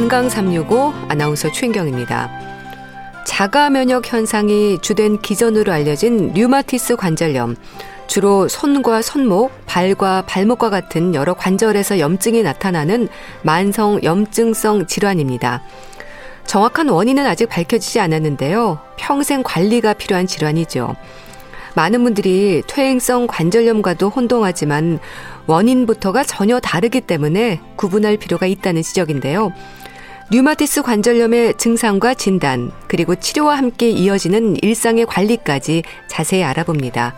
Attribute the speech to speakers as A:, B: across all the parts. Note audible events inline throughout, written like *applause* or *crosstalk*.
A: 건강 365 아나운서 최인경입니다. 자가 면역 현상이 주된 기전으로 알려진 류마티스 관절염. 주로 손과 손목, 발과 발목과 같은 여러 관절에서 염증이 나타나는 만성 염증성 질환입니다. 정확한 원인은 아직 밝혀지지 않았는데요. 평생 관리가 필요한 질환이죠. 많은 분들이 퇴행성 관절염과도 혼동하지만 원인부터가 전혀 다르기 때문에 구분할 필요가 있다는 지적인데요. 류마티스 관절염의 증상과 진단, 그리고 치료와 함께 이어지는 일상의 관리까지 자세히 알아봅니다.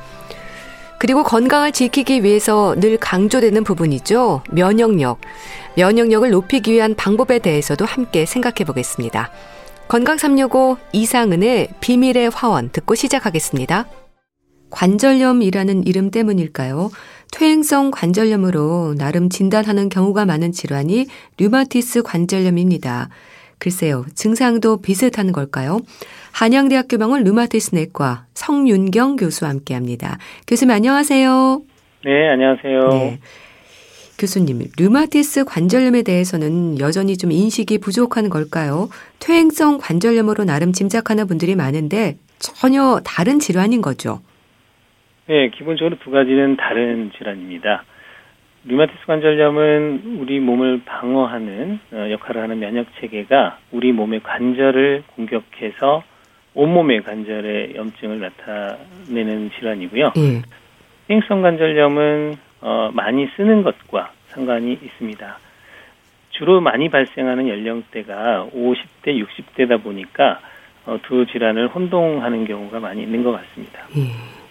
A: 그리고 건강을 지키기 위해서 늘 강조되는 부분이죠. 면역력. 면역력을 높이기 위한 방법에 대해서도 함께 생각해 보겠습니다. 건강 365 이상은의 비밀의 화원 듣고 시작하겠습니다. 관절염이라는 이름 때문일까요? 퇴행성 관절염으로 나름 진단하는 경우가 많은 질환이 류마티스 관절염입니다. 글쎄요, 증상도 비슷한 걸까요? 한양대학교 병원 류마티스 내과 성윤경 교수와 함께 합니다. 교수님 안녕하세요.
B: 네, 안녕하세요. 네.
A: 교수님, 류마티스 관절염에 대해서는 여전히 좀 인식이 부족한 걸까요? 퇴행성 관절염으로 나름 짐작하는 분들이 많은데 전혀 다른 질환인 거죠.
B: 네, 기본적으로 두 가지는 다른 질환입니다. 류마티스 관절염은 우리 몸을 방어하는 어, 역할을 하는 면역 체계가 우리 몸의 관절을 공격해서 온몸의 관절에 염증을 나타내는 질환이고요. 예. 퇴행성 관절염은 어, 많이 쓰는 것과 상관이 있습니다. 주로 많이 발생하는 연령대가 50대, 60대다 보니까 어, 두 질환을 혼동하는 경우가 많이 있는 것 같습니다. 예.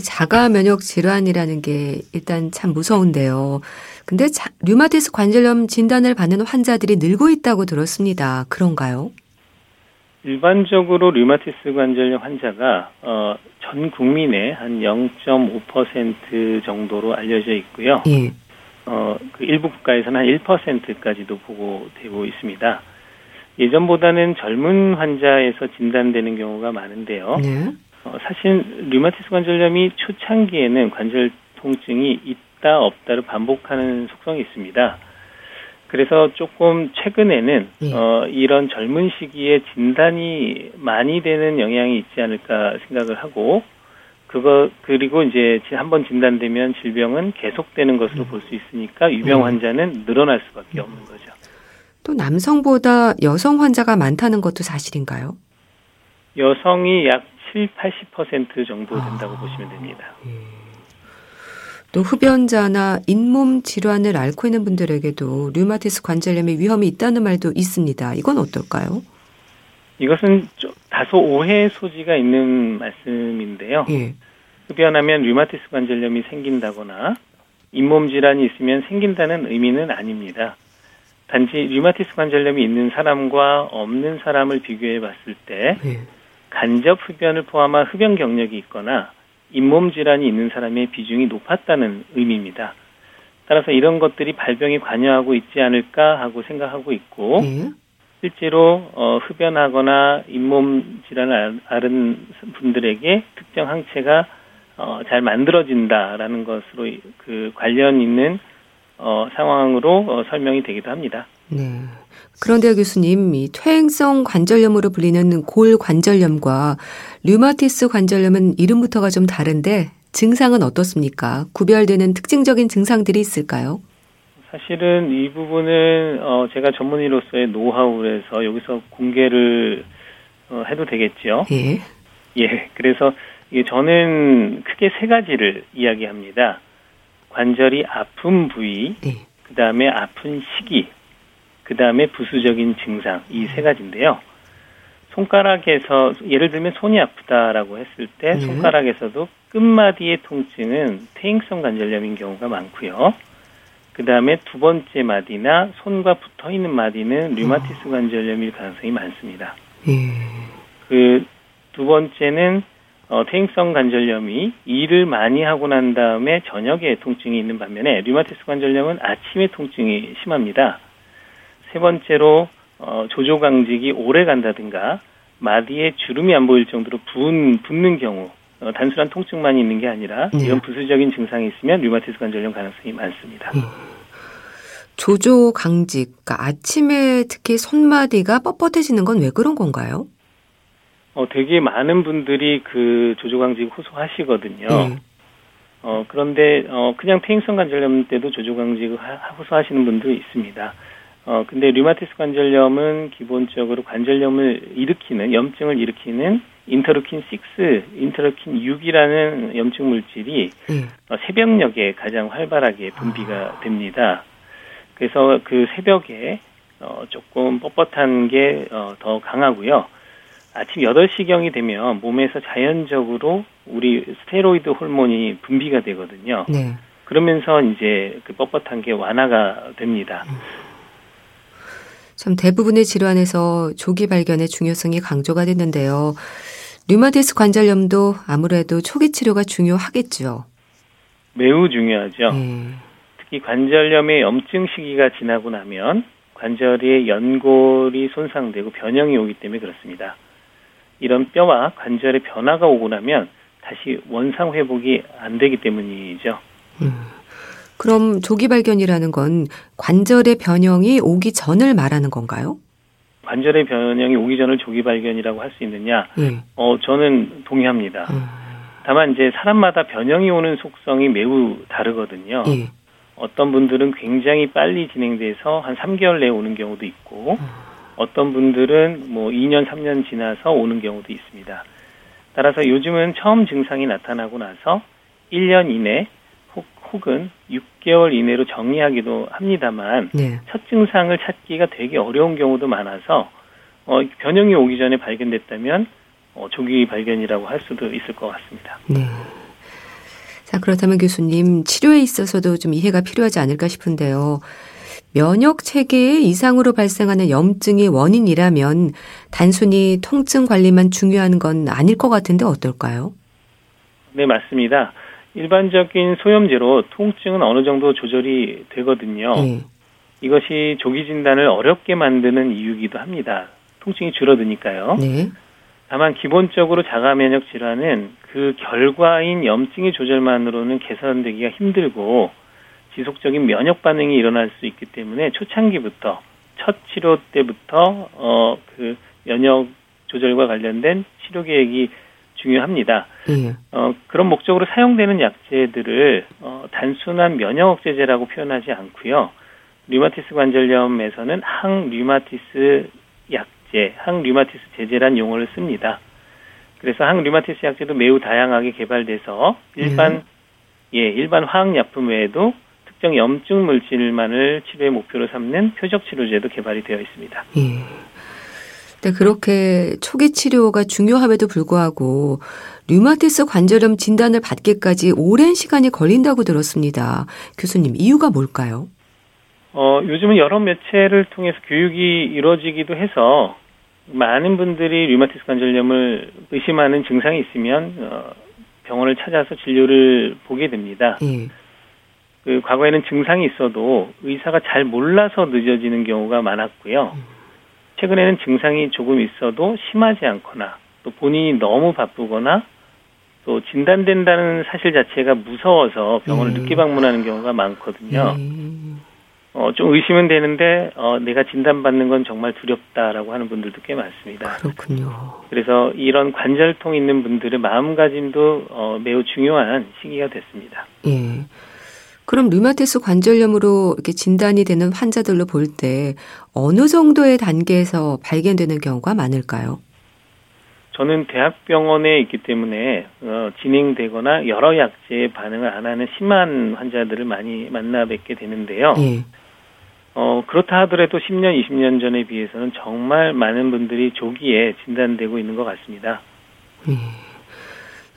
A: 자가 면역 질환이라는 게 일단 참 무서운데요. 근데 자, 류마티스 관절염 진단을 받는 환자들이 늘고 있다고 들었습니다. 그런가요?
B: 일반적으로 류마티스 관절염 환자가 어, 전 국민의 한 0.5% 정도로 알려져 있고요. 예. 어, 그 일부 국가에서는 한 1%까지도 보고되고 있습니다. 예전보다는 젊은 환자에서 진단되는 경우가 많은데요. 네. 어, 사실 류마티스 관절염이 초창기에는 관절 통증이 있다 없다를 반복하는 속성이 있습니다. 그래서 조금 최근에는 예. 어, 이런 젊은 시기에 진단이 많이 되는 영향이 있지 않을까 생각을 하고 그거 그리고 이제 한 번 진단되면 질병은 계속되는 것으로 음. 볼수 있으니까 유병 예. 환자는 늘어날 수밖에 없는 거죠.
A: 또 남성보다 여성 환자가 많다는 것도 사실인가요?
B: 여성이 약 7, 80% 정도 된다고 아, 보시면 됩니다. 예.
A: 또 흡연자나 잇몸 질환을 앓고 있는 분들에게도 류마티스 관절염의 위험이 있다는 말도 있습니다. 이건 어떨까요?
B: 이것은 다소 오해 소지가 있는 말씀인데요. 예. 흡연하면 류마티스 관절염이 생긴다거나 잇몸 질환이 있으면 생긴다는 의미는 아닙니다. 단지 류마티스 관절염이 있는 사람과 없는 사람을 비교해 봤을 때 예. 간접 흡연을 포함한 흡연 경력이 있거나 잇몸 질환이 있는 사람의 비중이 높았다는 의미입니다. 따라서 이런 것들이 발병에 관여하고 있지 않을까 하고 생각하고 있고 네. 실제로 어, 흡연하거나 잇몸 질환을 앓은 분들에게 특정 항체가 어, 잘 만들어진다라는 것으로 그 관련 있는 어, 상황으로 어, 설명이 되기도 합니다. 네.
A: 그런데 교수님, 이 퇴행성 관절염으로 불리는 골관절염과 류마티스 관절염은 이름부터가 좀 다른데 증상은 어떻습니까? 구별되는 특징적인 증상들이 있을까요?
B: 사실은 이 부분은 어 제가 전문의로서의 노하우에서 여기서 공개를 어 해도 되겠죠. 예. 예. 그래서 저는 크게 세 가지를 이야기합니다. 관절이 아픈 부위, 네. 그 다음에 아픈 시기, 그 다음에 부수적인 증상 이 세 가지인데요. 손가락에서 예를 들면 손이 아프다라고 했을 때 네. 손가락에서도 끝마디의 통증은 퇴행성 관절염인 경우가 많고요. 그 다음에 두 번째 마디나 손과 붙어 있는 마디는 류마티스 어. 관절염일 가능성이 많습니다. 예. 그두 번째는 어, 퇴행성 관절염이 일을 많이 하고 난 다음에 저녁에 통증이 있는 반면에 류마티스 관절염은 아침에 통증이 심합니다. 세 번째로 어, 조조 강직이 오래 간다든가 마디에 주름이 안 보일 정도로 부은, 붓는 경우 어, 단순한 통증만 있는 게 아니라 네. 이런 부수적인 증상이 있으면 류마티스 관절염 가능성이 많습니다. 음.
A: 조조 강직, 그러니까 아침에 특히 손마디가 뻣뻣해지는 건 왜 그런 건가요?
B: 어, 되게 많은 분들이 그 조조 강직 호소하시거든요. 네. 어, 그런데, 어, 그냥 퇴행성 관절염 때도 조조 강직을 호소하시는 분도 있습니다. 어, 근데 류마티스 관절염은 기본적으로 관절염을 일으키는, 염증을 일으키는 인터루킨 6, 인터루킨 6이라는 염증 물질이 음. 어, 새벽녘에 가장 활발하게 분비가 아. 됩니다. 그래서 그 새벽에 어, 조금 뻣뻣한 게더 어, 강하고요. 아침 8시경이 되면 몸에서 자연적으로 우리 스테로이드 호르몬이 분비가 되거든요. 네. 그러면서 이제 그 뻣뻣한 게 완화가 됩니다.
A: 참 대부분의 질환에서 조기 발견의 중요성이 강조가 됐는데요. 류마티스 관절염도 아무래도 초기 치료가 중요하겠죠.
B: 매우 중요하죠. 네. 특히 관절염의 염증 시기가 지나고 나면 관절의 연골이 손상되고 변형이 오기 때문에 그렇습니다. 이런 뼈와 관절의 변화가 오고 나면 다시 원상 회복이 안 되기 때문이죠. 음.
A: 그럼 조기 발견이라는 건 관절의 변형이 오기 전을 말하는 건가요?
B: 관절의 변형이 오기 전을 조기 발견이라고 할 수 있느냐? 음. 어, 저는 동의합니다. 음. 다만 이제 사람마다 변형이 오는 속성이 매우 다르거든요. 예. 어떤 분들은 굉장히 빨리 진행돼서 한 3개월 내에 오는 경우도 있고, 음. 어떤 분들은 뭐 2년, 3년 지나서 오는 경우도 있습니다. 따라서 요즘은 처음 증상이 나타나고 나서 1년 이내 혹은 6개월 이내로 정리하기도 합니다만 네. 첫 증상을 찾기가 되게 어려운 경우도 많아서 어, 변형이 오기 전에 발견됐다면 어, 조기 발견이라고 할 수도 있을 것 같습니다. 네.
A: 자 그렇다면 교수님 치료에 있어서도 좀 이해가 필요하지 않을까 싶은데요. 면역 체계의 이상으로 발생하는 염증이 원인이라면 단순히 통증 관리만 중요한 건 아닐 것 같은데 어떨까요?
B: 네, 맞습니다. 일반적인 소염제로 통증은 어느 정도 조절이 되거든요. 네. 이것이 조기 진단을 어렵게 만드는 이유기도 합니다. 통증이 줄어드니까요. 네. 다만 기본적으로 자가 면역 질환은 그 결과인 염증의 조절만으로는 개선되기가 힘들고 지속적인 면역 반응이 일어날 수 있기 때문에 초창기부터 첫 치료 때부터 어 그 면역 조절과 관련된 치료 계획이 중요합니다. 예. 어, 그런 목적으로 사용되는 약제들을 어, 단순한 면역 억제제라고 표현하지 않고요. 류마티스 관절염에서는 항류마티스 약제, 항류마티스 제제란 용어를 씁니다. 그래서 항류마티스 약제도 매우 다양하게 개발돼서 일반 예, 예 일반 화학약품 외에도 특정 염증 물질만을 치료의 목표로 삼는 표적 치료제도 개발이 되어 있습니다. 예.
A: 네, 그렇게 초기 치료가 중요함에도 불구하고 류마티스 관절염 진단을 받기까지 오랜 시간이 걸린다고 들었습니다. 교수님, 이유가 뭘까요?
B: 어, 요즘은 여러 매체를 통해서 교육이 이루어지기도 해서 많은 분들이 류마티스 관절염을 의심하는 증상이 있으면 어, 병원을 찾아서 진료를 보게 됩니다. 예. 그 과거에는 증상이 있어도 의사가 잘 몰라서 늦어지는 경우가 많았고요. 음. 최근에는 증상이 조금 있어도 심하지 않거나 또 본인이 너무 바쁘거나 또 진단된다는 사실 자체가 무서워서 병원을 네. 늦게 방문하는 경우가 많거든요. 네. 어, 좀 의심은 되는데, 어, 내가 진단받는 건 정말 두렵다라고 하는 분들도 꽤 많습니다.
A: 그렇군요.
B: 그래서 이런 관절통 있는 분들의 마음가짐도 어, 매우 중요한 시기가 됐습니다. 예.
A: 그럼 류마티스 관절염으로 이렇게 진단이 되는 환자들로 볼 때 어느 정도의 단계에서 발견되는 경우가 많을까요?
B: 저는 대학병원에 있기 때문에 어, 진행되거나 여러 약제에 반응을 안 하는 심한 환자들을 많이 만나 뵙게 되는데요. 예. 어, 그렇다 하더라도 10년, 20년 전에 비해서는 정말 많은 분들이 조기에 진단되고 있는 것 같습니다. 예.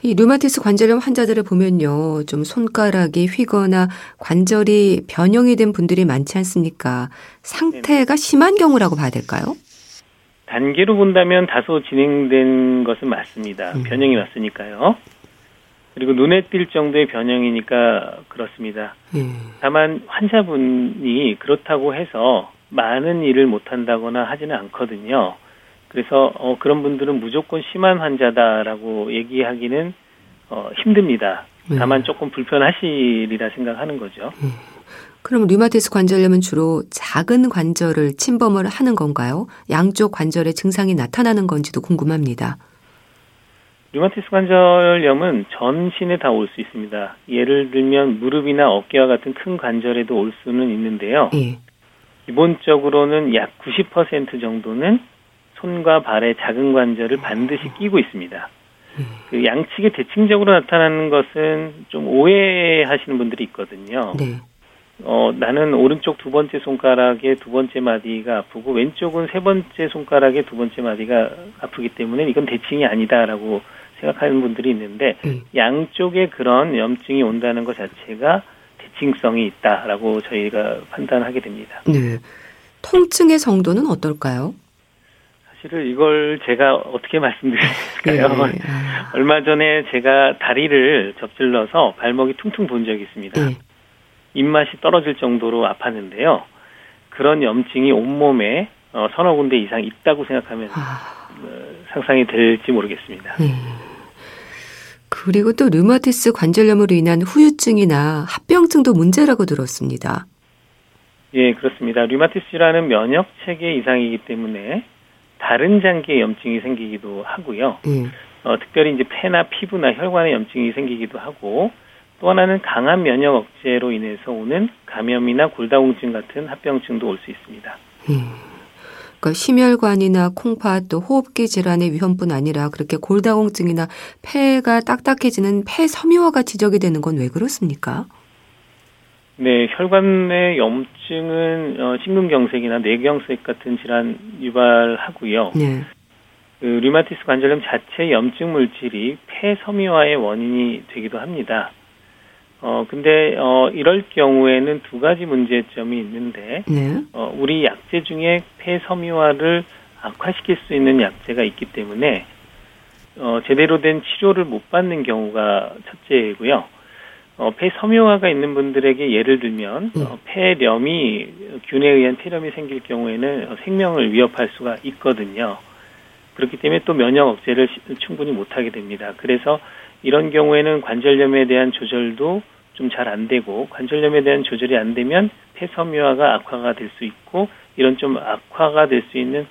A: 이 류마티스 관절염 환자들을 보면요. 좀 손가락이 휘거나 관절이 변형이 된 분들이 많지 않습니까? 상태가 심한 경우라고 봐야 될까요?
B: 단계로 본다면 다소 진행된 것은 맞습니다. 음. 변형이 왔으니까요. 그리고 눈에 띌 정도의 변형이니까 그렇습니다. 음. 다만 환자분이 그렇다고 해서 많은 일을 못한다거나 하지는 않거든요. 그래서 어, 그런 분들은 무조건 심한 환자다라고 얘기하기는 어, 힘듭니다. 네. 다만 조금 불편하시리라 생각하는 거죠. 네.
A: 그럼 류마티스 관절염은 주로 작은 관절을 침범을 하는 건가요? 양쪽 관절의 증상이 나타나는 건지도 궁금합니다.
B: 류마티스 관절염은 전신에 다 올 수 있습니다. 예를 들면 무릎이나 어깨와 같은 큰 관절에도 올 수는 있는데요. 예. 기본적으로는 약 90% 정도는 손과 발의 작은 관절을 반드시 끼고 있습니다. 그 양측에 대칭적으로 나타나는 것은 좀 오해하시는 분들이 있거든요. 네. 어, 나는 오른쪽 두 번째 손가락의 두 번째 마디가 아프고 왼쪽은 세 번째 손가락의 두 번째 마디가 아프기 때문에 이건 대칭이 아니다라고 생각하는 분들이 있는데 음. 양쪽에 그런 염증이 온다는 것 자체가 대칭성이 있다라고 저희가 판단하게 됩니다. 네.
A: 통증의 정도는 어떨까요?
B: 사실은 이걸 제가 어떻게 말씀드릴까요? 네. *laughs* 얼마 전에 제가 다리를 접질러서 발목이 퉁퉁 본 적이 있습니다. 네. 입맛이 떨어질 정도로 아팠는데요. 그런 염증이 온몸에 어, 서너 군데 이상 있다고 생각하면 아... 어, 상상이 될지 모르겠습니다. 네.
A: 그리고 또 류마티스 관절염으로 인한 후유증이나 합병증도 문제라고 들었습니다.
B: 예, 그렇습니다. 류마티스라는 면역 체계 이상이기 때문에 다른 장기에 염증이 생기기도 하고요. 예. 어, 특별히 이제 폐나 피부나 혈관에 염증이 생기기도 하고 또 하나는 강한 면역 억제로 인해서 오는 감염이나 골다공증 같은 합병증도 올 수 있습니다. 예.
A: 그러니까 심혈관이나 콩팥 또 호흡기 질환의 위험뿐 아니라 그렇게 골다공증이나 폐가 딱딱해지는 폐섬유화가 지적이 되는 건 왜 그렇습니까?
B: 네, 혈관의 염증은 어, 심근경색이나 뇌경색 같은 질환 유발하고요. 네. 그 류마티스 관절염 자체 염증 물질이 폐섬유화의 원인이 되기도 합니다. 어, 근데, 어, 이럴 경우에는 두 가지 문제점이 있는데, 네. 어, 우리 약제 중에 폐섬유화를 악화시킬 수 있는 약제가 있기 때문에, 어, 제대로 된 치료를 못 받는 경우가 첫째이고요. 어, 폐섬유화가 있는 분들에게 예를 들면, 음. 어, 폐렴이, 균에 의한 폐렴이 생길 경우에는 생명을 위협할 수가 있거든요. 그렇기 때문에 또 면역 억제를 충분히 못하게 됩니다. 그래서 이런 경우에는 관절염에 대한 조절도 좀 잘 안 되고 관절염에 대한 조절이 안 되면 폐섬유화가 악화가 될 수 있고 이런 좀 악화가 될 수 있는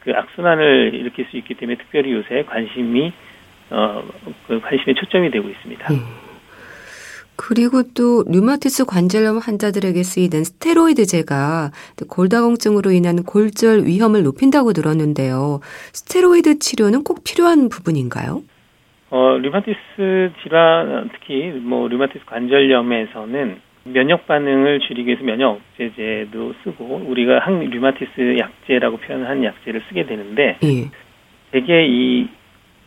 B: 그 악순환을 일으킬 수 있기 때문에 특별히 요새 관심이 어 그 관심의 초점이 되고 있습니다. 음.
A: 그리고 또 류마티스 관절염 환자들에게 쓰이는 스테로이드제가 골다공증으로 인한 골절 위험을 높인다고 들었는데요. 스테로이드 치료는 꼭 필요한 부분인가요?
B: 어, 류마티스 질환, 특히 뭐 류마티스 관절염에서는 면역 반응을 줄이기 위해서 면역 억제제도 쓰고 우리가 항 류마티스 약제라고 표현한 약제를 쓰게 되는데 예. 대개 이,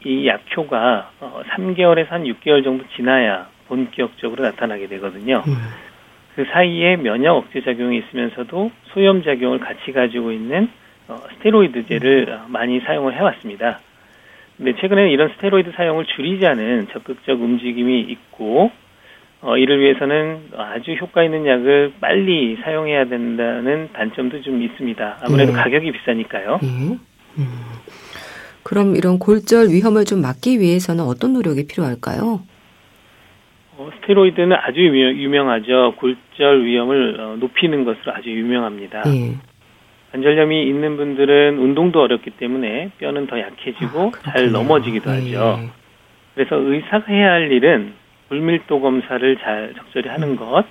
B: 이 약효가 어, 3개월에서 한 6개월 정도 지나야 본격적으로 나타나게 되거든요. 음. 그 사이에 면역 억제 작용이 있으면서도 소염 작용을 같이 가지고 있는 어, 스테로이드제를 음. 많이 사용을 해왔습니다. 근데 최근에 이런 스테로이드 사용을 줄이자는 적극적 움직임이 있고 어, 이를 위해서는 아주 효과 있는 약을 빨리 사용해야 된다는 단점도 좀 있습니다. 아무래도 네. 가격이 비싸니까요. 네. 음.
A: 그럼 이런 골절 위험을 좀 막기 위해서는 어떤 노력이 필요할까요?
B: 어, 스테로이드는 아주 유명, 하죠 골절 위험을 어, 높이는 것으로 아주 유명합니다. 네. 관절염이 있는 분들은 운동도 어렵기 때문에 뼈는 더 약해지고 아, 잘 넘어지기도 네. 하죠. 그래서 의사가 해야 할 일은 불밀도 검사를 잘 적절히 하는 음. 것,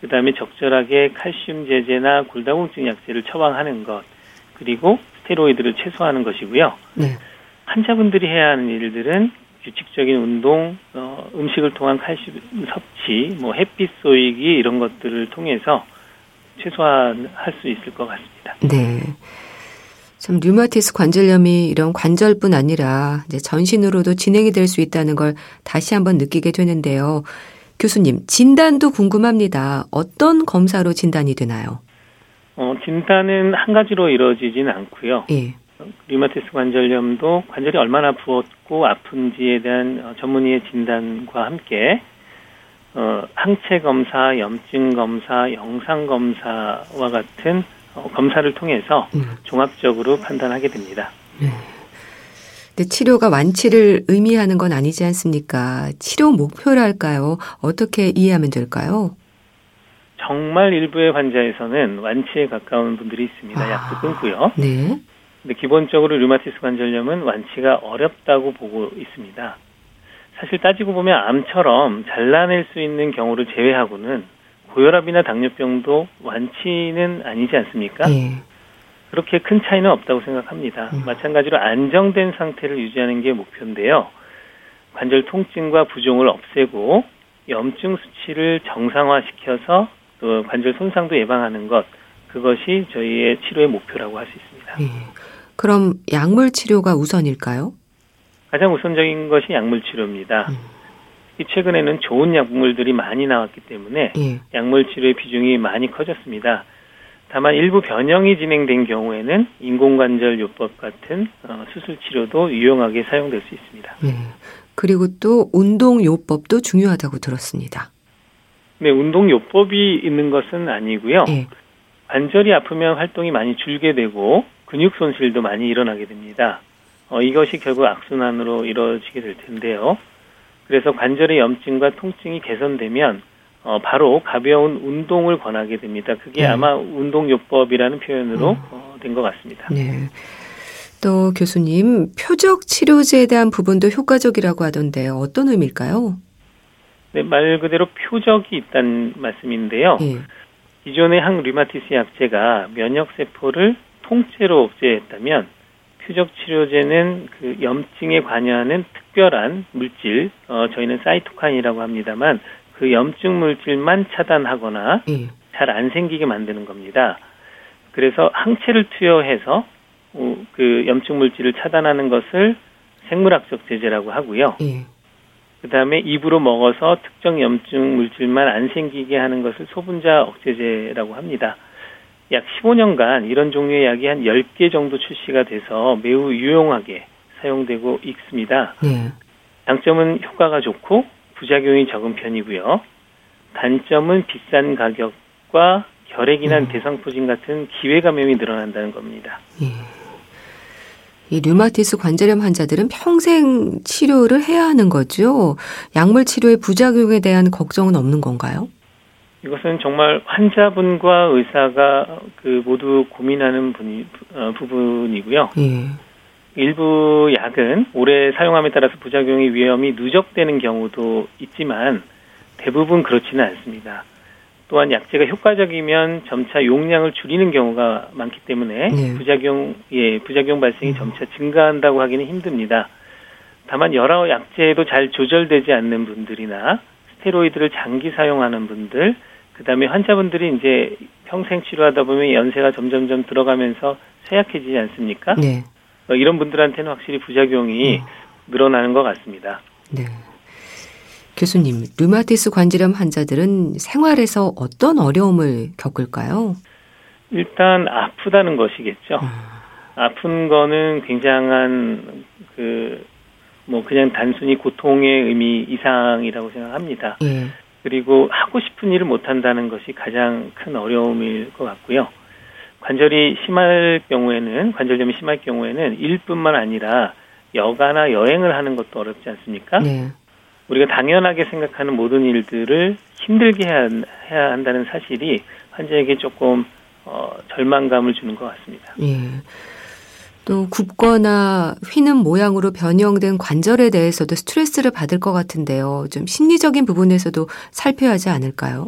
B: 그 다음에 적절하게 칼슘 제제나 골다공증 약제를 처방하는 것, 그리고 스테로이드를 최소화하는 것이고요. 네. 환자분들이 해야 하는 일들은 규칙적인 운동, 어, 음식을 통한 칼슘 섭취, 뭐 햇빛 쏘이기 이런 것들을 통해서 최소화할 수 있을 것 같습니다.
A: 네. 참 류마티스 관절염이 이런 관절뿐 아니라 이제 전신으로도 진행이 될 수 있다는 걸 다시 한번 느끼게 되는데요. 교수님, 진단도 궁금합니다. 어떤 검사로 진단이 되나요?
B: 어, 진단은 한 가지로 이루어지지는 않고요. 예. 류마티스 관절염도 관절이 얼마나 부었고 아픈지에 대한 어, 전문의의 진단과 함께 어, 항체 검사, 염증 검사, 영상 검사와 같은 어, 검사를 통해서 음. 종합적으로 판단하게 됩니다. 네.
A: 근데 치료가 완치를 의미하는 건 아니지 않습니까? 치료 목표랄까요? 어떻게 이해하면 될까요?
B: 정말 일부의 환자에서는 완치에 가까운 분들이 있습니다. 아, 약도 끊고요. 네. 근데 기본적으로 류마티스 관절염은 완치가 어렵다고 보고 있습니다. 사실 따지고 보면 암처럼 잘라낼 수 있는 경우를 제외하고는 고혈압이나 당뇨병도 완치는 아니지 않습니까? 네. 그렇게 큰 차이는 없다고 생각합니다. 음. 마찬가지로 안정된 상태를 유지하는 게 목표인데요. 관절 통증과 부종을 없애고 염증 수치를 정상화시켜서 또 관절 손상도 예방하는 것 그것이 저희의 치료의 목표라고 할 수 있습니다. 네.
A: 그럼 약물 치료가 우선일까요?
B: 가장 우선적인 것이 약물 치료입니다. 음. 최근에는 좋은 약물들이 많이 나왔기 때문에 예. 약물 치료의 비중이 많이 커졌습니다. 다만 일부 변형이 진행된 경우에는 인공관절 요법 같은 어, 수술 치료도 유용하게 사용될 수 있습니다. 예.
A: 그리고 또 운동 요법도 중요하다고 들었습니다.
B: 네, 운동 요법이 있는 것은 아니고요. 예. 관절이 아프면 활동이 많이 줄게 되고 근육 손실도 많이 일어나게 됩니다. 어, 이것이 결국 악순환으로 이루어지게 될 텐데요. 그래서 관절의 염증과 통증이 개선되면 어, 바로 가벼운 운동을 권하게 됩니다. 그게 네. 아마 운동요법이라는 표현으로 음. 어, 된것 같습니다. 네.
A: 또 교수님 표적 치료제에 대한 부분도 효과적이라고 하던데 어떤 의미일까요?
B: 네, 말 그대로 표적이 있다는 말씀인데요. 네. 기존의 항 류마티스 약제가 면역 세포를 통째로 억제했다면 표적 치료제는 그 염증에 관여하는 특별한 물질, 어, 저희는 사이토카인이라고 합니다만 그 염증 물질만 차단하거나 예. 잘안 생기게 만드는 겁니다. 그래서 항체를 투여해서 어, 그 염증 물질을 차단하는 것을 생물학적 제재라고 하고요. 예. 그 다음에 입으로 먹어서 특정 염증 물질만 안 생기게 하는 것을 소분자 억제제라고 합니다. 약 15년간 이런 종류의 약이 한 10개 정도 출시가 돼서 매우 유용하게 사용되고 있습니다. 네. 장점은 효과가 좋고 부작용이 적은 편이고요. 단점은 비싼 가격과 결핵이나 음. 대상포진 같은 기회 감염이 늘어난다는 겁니다. 예.
A: 이 류마티스 관절염 환자들은 평생 치료를 해야 하는 거죠. 약물 치료의 부작용에 대한 걱정은 없는 건가요?
B: 이것은 정말 환자분과 의사가 그 모두 고민하는 분이, 어, 부분이고요. 예. 일부 약은 오래 사용함에 따라서 부작용의 위험이 누적되는 경우도 있지만 대부분 그렇지는 않습니다. 또한 약제가 효과적이면 점차 용량을 줄이는 경우가 많기 때문에 네. 부작용 예 부작용 발생이 음. 점차 증가한다고 하기는 힘듭니다. 다만 여러 약제도 잘 조절되지 않는 분들이나 스테로이드를 장기 사용하는 분들, 그 다음에 환자분들이 이제 평생 치료하다 보면 연세가 점점점 들어가면서 쇠약해지지 않습니까? 네. 어, 이런 분들한테는 확실히 부작용이 음. 늘어나는 것 같습니다. 네.
A: 교수님, 류마티스 관절염 환자들은 생활에서 어떤 어려움을 겪을까요?
B: 일단 아프다는 것이겠죠. 음. 아픈 거는 굉장한 그 뭐 그냥 단순히 고통의 의미 이상이라고 생각합니다. 예. 그리고 하고 싶은 일을 못 한다는 것이 가장 큰 어려움일 것 같고요. 관절이 심할 경우에는 관절염이 심할 경우에는 일뿐만 아니라 여가나 여행을 하는 것도 어렵지 않습니까? 네. 우리가 당연하게 생각하는 모든 일들을 힘들게 해야, 해야 한다는 사실이 환자에게 조금 어, 절망감을 주는 것 같습니다. 예.
A: 또 굽거나 휘는 모양으로 변형된 관절에 대해서도 스트레스를 받을 것 같은데요. 좀 심리적인 부분에서도 살펴야 하지 않을까요?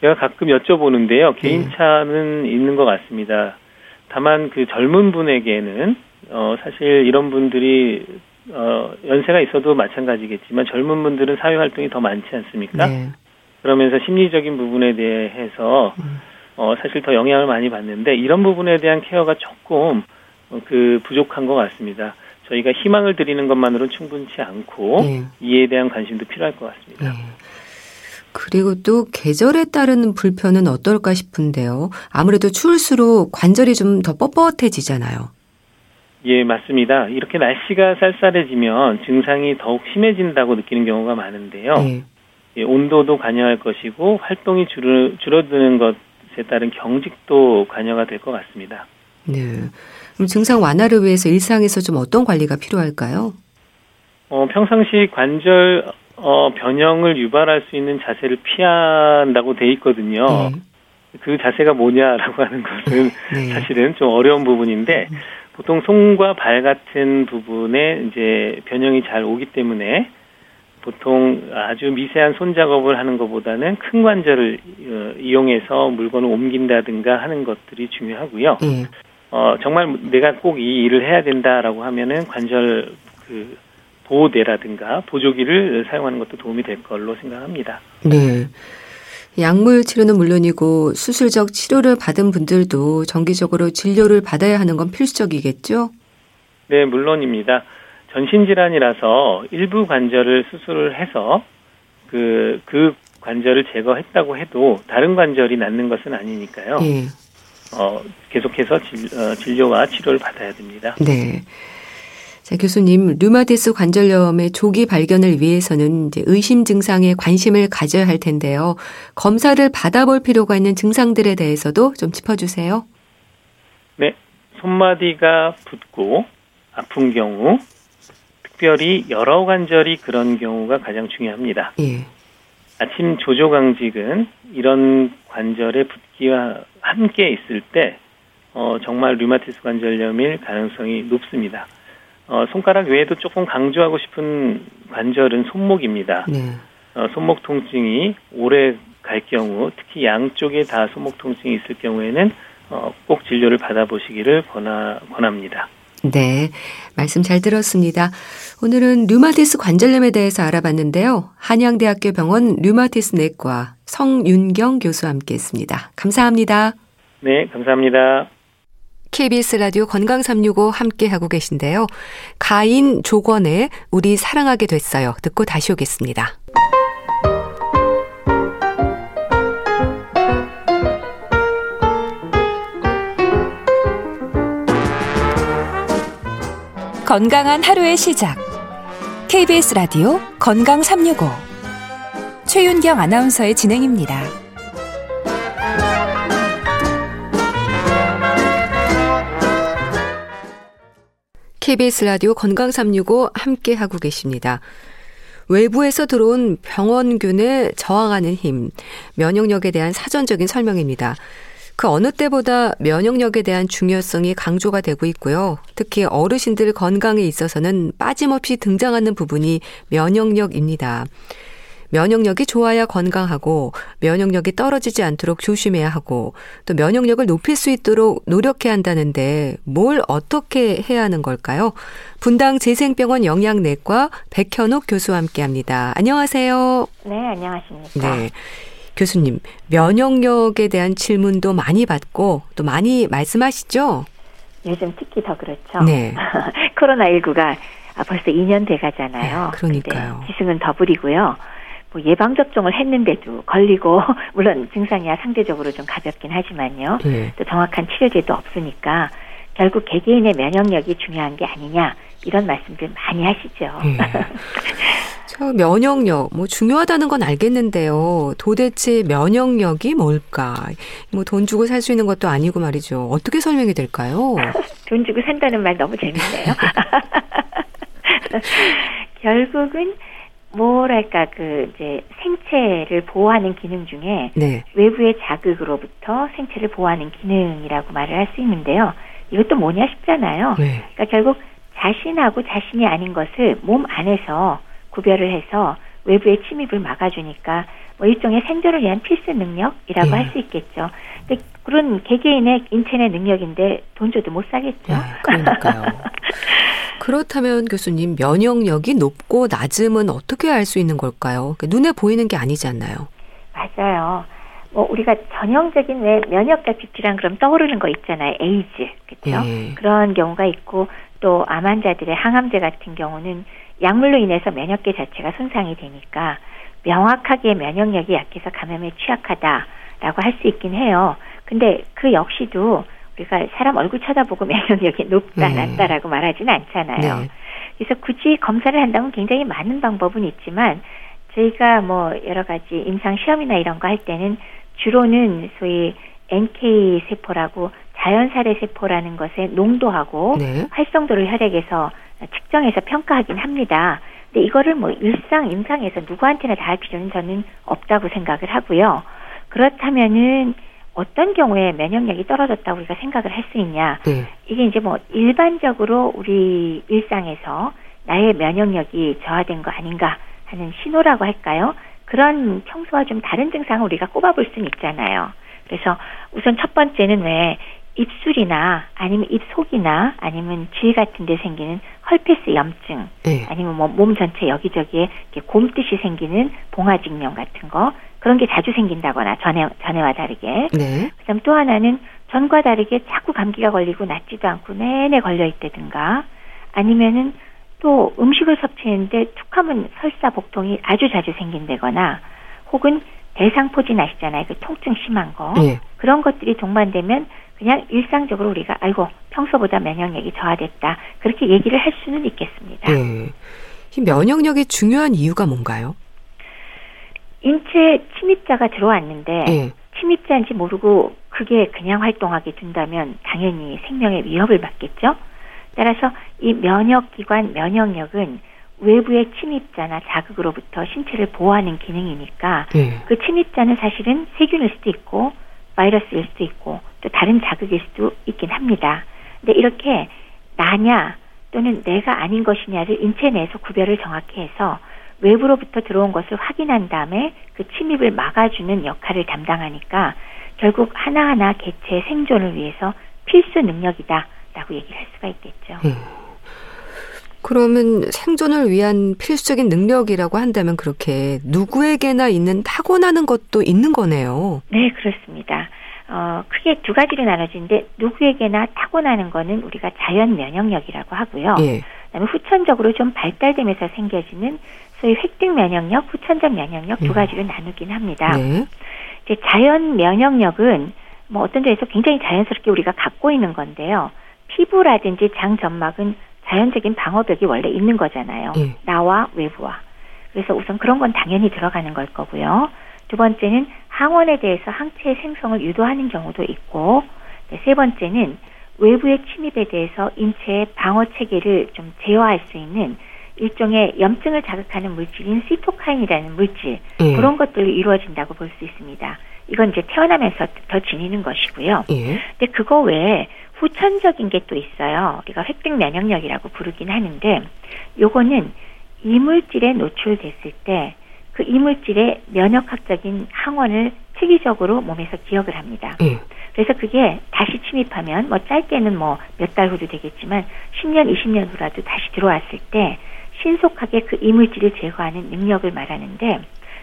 B: 제가 가끔 여쭤보는데요. 네. 개인차는 네. 있는 것 같습니다. 다만 그 젊은 분에게는 어 사실 이런 분들이 어 연세가 있어도 마찬가지겠지만 젊은 분들은 사회 활동이 더 많지 않습니까? 네. 그러면서 심리적인 부분에 대해서 음. 어 사실 더 영향을 많이 받는데 이런 부분에 대한 케어가 조금 어, 그 부족한 것 같습니다. 저희가 희망을 드리는 것만으로는 충분치 않고 네. 이에 대한 관심도 필요할 것 같습니다. 네.
A: 그리고 또 계절에 따른 불편은 어떨까 싶은데요. 아무래도 추울수록 관절이 좀 더 뻣뻣해지잖아요.
B: 예, 맞습니다. 이렇게 날씨가 쌀쌀해지면 증상이 더욱 심해진다고 느끼는 경우가 많은데요. 네. 예, 온도도 관여할 것이고 활동이 줄어, 줄어드는 것에 따른 경직도 관여가 될 것 같습니다.
A: 네. 그럼 증상 완화를 위해서 일상에서 좀 어떤 관리가 필요할까요?
B: 어, 평상시 관절 어, 변형을 유발할 수 있는 자세를 피한다고 돼 있거든요. 네. 그 자세가 뭐냐라고 하는 것은 *laughs* 네. 사실은 좀 어려운 부분인데 보통 손과 발 같은 부분에 이제 변형이 잘 오기 때문에 보통 아주 미세한 손 작업을 하는 것보다는 큰 관절을 어, 이용해서 물건을 옮긴다든가 하는 것들이 중요하고요. 네. 어, 정말 내가 꼭 이 일을 해야 된다라고 하면은 관절 그 보호대라든가 보조기를 사용하는 것도 도움이 될 걸로 생각합니다.
A: 네. 약물 치료는 물론이고 수술적 치료를 받은 분들도 정기적으로 진료를 받아야 하는 건 필수적이겠죠?
B: 네, 물론입니다. 전신질환이라서 일부 관절을 수술을 해서 그, 그 관절을 제거했다고 해도 다른 관절이 낫는 것은 아니니까요. 예. 어, 계속해서 진, 어, 진료와 치료를 받아야 됩니다.
A: 네. 자, 교수님, 류마티스 관절염의 조기 발견을 위해서는 이제 의심 증상에 관심을 가져야 할 텐데요. 검사를 받아볼 필요가 있는 증상들에 대해서도 좀 짚어주세요.
B: 네. 손마디가 붓고 아픈 경우, 특별히 여러 관절이 그런 경우가 가장 중요합니다. 예. 아침 조조강직은 이런 관절의 붓기와 함께 있을 때 어, 정말 류마티스 관절염일 가능성이 높습니다. 어, 손가락 외에도 조금 강조하고 싶은 관절은 손목입니다. 네. 어, 손목 통증이 오래 갈 경우, 특히 양쪽에 다 손목 통증이 있을 경우에는 어, 꼭 진료를 받아보시기를 권하, 권합니다.
A: 네, 말씀 잘 들었습니다. 오늘은 류마티스 관절염에 대해서 알아봤는데요. 한양대학교 병원 류마티스 내과 성윤경 교수와 함께했습니다. 감사합니다.
B: 네, 감사합니다.
A: KBS 라디오 건강 365 함께 하고 계신데요. 가인 조건의 우리 사랑하게 됐어요. 듣고 다시 오겠습니다. 건강한 하루의 시작. KBS 라디오 건강 365 최윤경 아나운서의 진행입니다. KBS 라디오 건강 365 함께 하고 계십니다. 외부에서 들어온 병원균에 저항하는 힘, 면역력에 대한 사전적인 설명입니다. 그 어느 때보다 면역력에 대한 중요성이 강조가 되고 있고요. 특히 어르신들 건강에 있어서는 빠짐없이 등장하는 부분이 면역력입니다. 면역력이 좋아야 건강하고 면역력이 떨어지지 않도록 조심해야 하고 또 면역력을 높일 수 있도록 노력해야 한다는데 뭘 어떻게 해야 하는 걸까요? 분당 재생병원 영양내과 백현옥 교수와 함께 합니다. 안녕하세요.
C: 네, 안녕하십니까. 네.
A: 교수님, 면역력에 대한 질문도 많이 받고 또 많이 말씀하시죠?
C: 요즘 특히 더 그렇죠. 네. *laughs* 코로나19가 벌써 2년 돼 가잖아요.
A: 네, 그러니까요.
C: 기승은 더블이고요. 뭐 예방 접종을 했는데도 걸리고 *laughs* 물론 증상이야 상대적으로 좀 가볍긴 하지만요. 네. 또 정확한 치료제도 없으니까 결국 개개인의 면역력이 중요한 게 아니냐 이런 말씀들 많이 하시죠. 네. *laughs*
A: 저 면역력 뭐 중요하다는 건 알겠는데요. 도대체 면역력이 뭘까? 뭐 돈 주고 살 수 있는 것도 아니고 말이죠. 어떻게 설명이 될까요? *laughs*
C: 돈 주고 산다는 말 너무 재밌네요. *laughs* 결국은 뭐랄까 그 이제 생체를 보호하는 기능 중에 네. 외부의 자극으로부터 생체를 보호하는 기능이라고 말을 할 수 있는데요. 이것도 뭐냐 싶잖아요. 네. 그러니까 결국 자신하고 자신이 아닌 것을 몸 안에서 구별을 해서 외부의 침입을 막아주니까 뭐 일종의 생존을 위한 필수 능력이라고 네. 할수 있겠죠. 근데 그런 개개인의 인체의 능력인데 돈 줘도 못 사겠죠. 네,
A: 그러니까요. *laughs* 그렇다면 교수님 면역력이 높고 낮음은 어떻게 알 수 있는 걸까요? 그러니까 눈에 보이는 게 아니지 않나요?
C: 맞아요. 뭐 우리가 전형적인 왜 면역자 지피랑 그럼 떠오르는 거 있잖아요. 에이즈 그렇죠? 예. 그런 경우가 있고 또 암 환자들의 항암제 같은 경우는 약물로 인해서 면역계 자체가 손상이 되니까 명확하게 면역력이 약해서 감염에 취약하다라고 할 수 있긴 해요. 근데 그 역시도 우리가 사람 얼굴 쳐다보고 면역력이 높다, 네. 낮다라고 말하지는 않잖아요. 네. 그래서 굳이 검사를 한다면 굉장히 많은 방법은 있지만 저희가 뭐 여러 가지 임상 시험이나 이런 거 할 때는 주로는 소위 NK 세포라고 자연 살해 세포라는 것의 농도하고 네. 활성도를 혈액에서 측정해서 평가하긴 합니다. 근데 이거를 뭐 일상 임상에서 누구한테나 다 할 필요는 저는 없다고 생각을 하고요. 그렇다면은 어떤 경우에 면역력이 떨어졌다고 우리가 생각을 할 수 있냐? 네. 이게 이제 뭐 일반적으로 우리 일상에서 나의 면역력이 저하된 거 아닌가 하는 신호라고 할까요? 그런 평소와 좀 다른 증상을 우리가 꼽아볼 수는 있잖아요. 그래서 우선 첫 번째는 왜 입술이나 아니면 입 속이나 아니면 질 같은 데 생기는 헐피스 염증 네. 아니면 뭐 몸 전체 여기저기에 이렇게 곰듯이 생기는 봉화직염 같은 거 그런 게 자주 생긴다거나 전에 전에와 다르게 네. 그다음 또 하나는 전과 다르게 자꾸 감기가 걸리고 낫지도 않고 내내 걸려 있다든가 아니면은 또 음식을 섭취했는데 툭하면 설사 복통이 아주 자주 생긴다거나 혹은 대상포진 아시잖아요. 그 통증 심한 거. 네. 그런 것들이 동반되면 그냥 일상적으로 우리가 아이고 평소보다 면역력이 저하됐다 그렇게 얘기를 할 수는 있겠습니다. 네.
A: 이 면역력이 중요한 이유가 뭔가요?
C: 인체 침입자가 들어왔는데 네. 침입자인지 모르고 그게 그냥 활동하게 된다면 당연히 생명의 위협을 받겠죠. 따라서 이 면역기관 면역력은 외부의 침입자나 자극으로부터 신체를 보호하는 기능이니까 네. 그 침입자는 사실은 세균일 수도 있고 바이러스일 수도 있고 또 다른 자극일 수도 있긴 합니다. 근데 이렇게 나냐 또는 내가 아닌 것이냐를 인체 내에서 구별을 정확히 해서 외부로부터 들어온 것을 확인한 다음에 그 침입을 막아주는 역할을 담당하니까 결국 하나하나 개체의 생존을 위해서 필수 능력이다라고 얘기를 할 수가 있겠죠. 음.
A: 그러면 생존을 위한 필수적인 능력이라고 한다면 그렇게 누구에게나 있는 타고나는 것도 있는 거네요.
C: 네, 그렇습니다. 어, 크게 두 가지로 나눠지는데 누구에게나 타고나는 거는 우리가 자연 면역력이라고 하고요. 예. 그다음에 후천적으로 좀 발달되면서 생겨지는 소위 획득 면역력, 후천적 면역력 두 음. 가지로 나누긴 합니다. 네. 이제 자연 면역력은 뭐 어떤 점에서 굉장히 자연스럽게 우리가 갖고 있는 건데요. 피부라든지 장 점막은 자연적인 방어벽이 원래 있는 거잖아요. 예. 나와 외부와. 그래서 우선 그런 건 당연히 들어가는 걸 거고요. 두 번째는 항원에 대해서 항체의 생성을 유도하는 경우도 있고, 네, 세 번째는 외부의 침입에 대해서 인체의 방어 체계를 좀 제어할 수 있는 일종의 염증을 자극하는 물질인 시토카인이라는 물질 예. 그런 것들로 이루어진다고 볼 수 있습니다. 이건 이제 태어나면서 더 지니는 것이고요. 예. 근데 그거 외에 후천적인 게 또 있어요. 우리가 획득 면역력이라고 부르긴 하는데 요거는 이물질에 노출됐을 때 그 이물질의 면역학적인 항원을 특이적으로 몸에서 기억을 합니다. 예. 그래서 그게 다시 침입하면 뭐 짧게는 뭐 몇 달 후도 되겠지만 10년, 20년 후라도 다시 들어왔을 때 신속하게 그 이물질을 제거하는 능력을 말하는데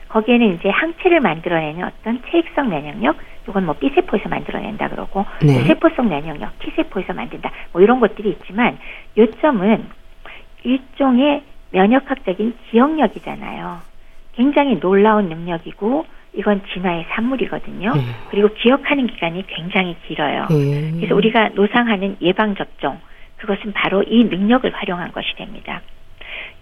C: 거기에는 이제 항체를 만들어내는 어떤 체익성 면역력, 이건 뭐 B세포에서 만들어낸다 그러고 네. 세포성 면역력, T세포에서 만든다. 뭐 이런 것들이 있지만 요점은 일종의 면역학적인 기억력이잖아요. 굉장히 놀라운 능력이고 이건 진화의 산물이거든요. 네. 그리고 기억하는 기간이 굉장히 길어요. 네. 그래서 우리가 노상하는 예방 접종 그것은 바로 이 능력을 활용한 것이 됩니다.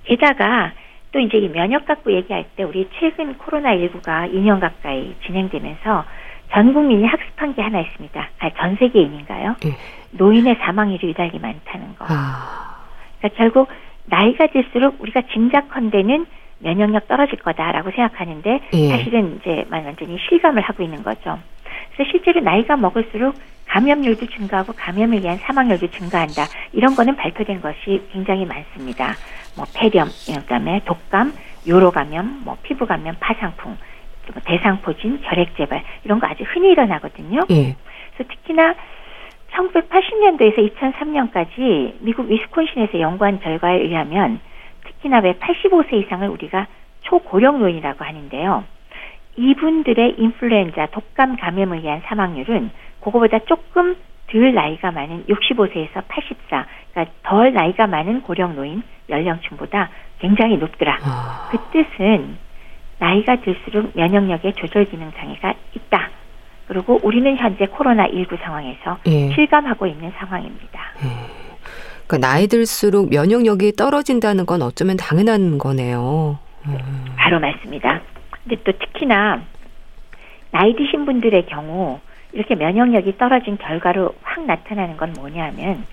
C: 게다가 또 이제 이 면역 갖고 얘기할 때 우리 최근 코로나19가 2년 가까이 진행되면서 전 국민이 학습한 게 하나 있습니다. 아, 전 세계인인가요? 네. 노인의 사망률이 유달리 많다는 거. 아. 그러니까 결국 나이가 들수록 우리가 짐작컨대는 면역력 떨어질 거다라고 생각하는데 예. 사실은 이제 완전히 실감을 하고 있는 거죠. 그래서 실제로 나이가 먹을수록 감염률도 증가하고 감염에 의한 사망률도 증가한다. 이런 거는 발표된 것이 굉장히 많습니다. 뭐 폐렴, 그다음에 독감, 요로 감염, 뭐 피부 감염, 파상풍, 뭐 대상포진, 결핵 재발 이런 거 아주 흔히 일어나거든요. 예. 그래서 특히나 1980년도에서 2003년까지 미국 위스콘신에서 연구한 결과에 의하면 특히나 왜 85세 이상을 우리가 초고령 노인이라고 하는데요. 이분들의 인플루엔자 독감 감염에 의한 사망률은 그거보다 조금 덜 나이가 많은 65세에서 84, 그러니까 덜 나이가 많은 고령 노인 연령층보다 굉장히 높더라. 아. 그 뜻은 나이가 들수록 면역력의 조절 기능 장애가 있다. 그리고 우리는 현재 코로나19 상황에서 예. 실감하고 있는 상황입니다. 예.
A: 그러니까 나이 들수록 면역력이 떨어진다는 건 어쩌면 당연한 거네요.
C: 음. 바로 맞습니다. 근데 또 특히나 나이 드신 분들의 경우 이렇게 면역력이 떨어진 결과로 확 나타나는 건 뭐냐면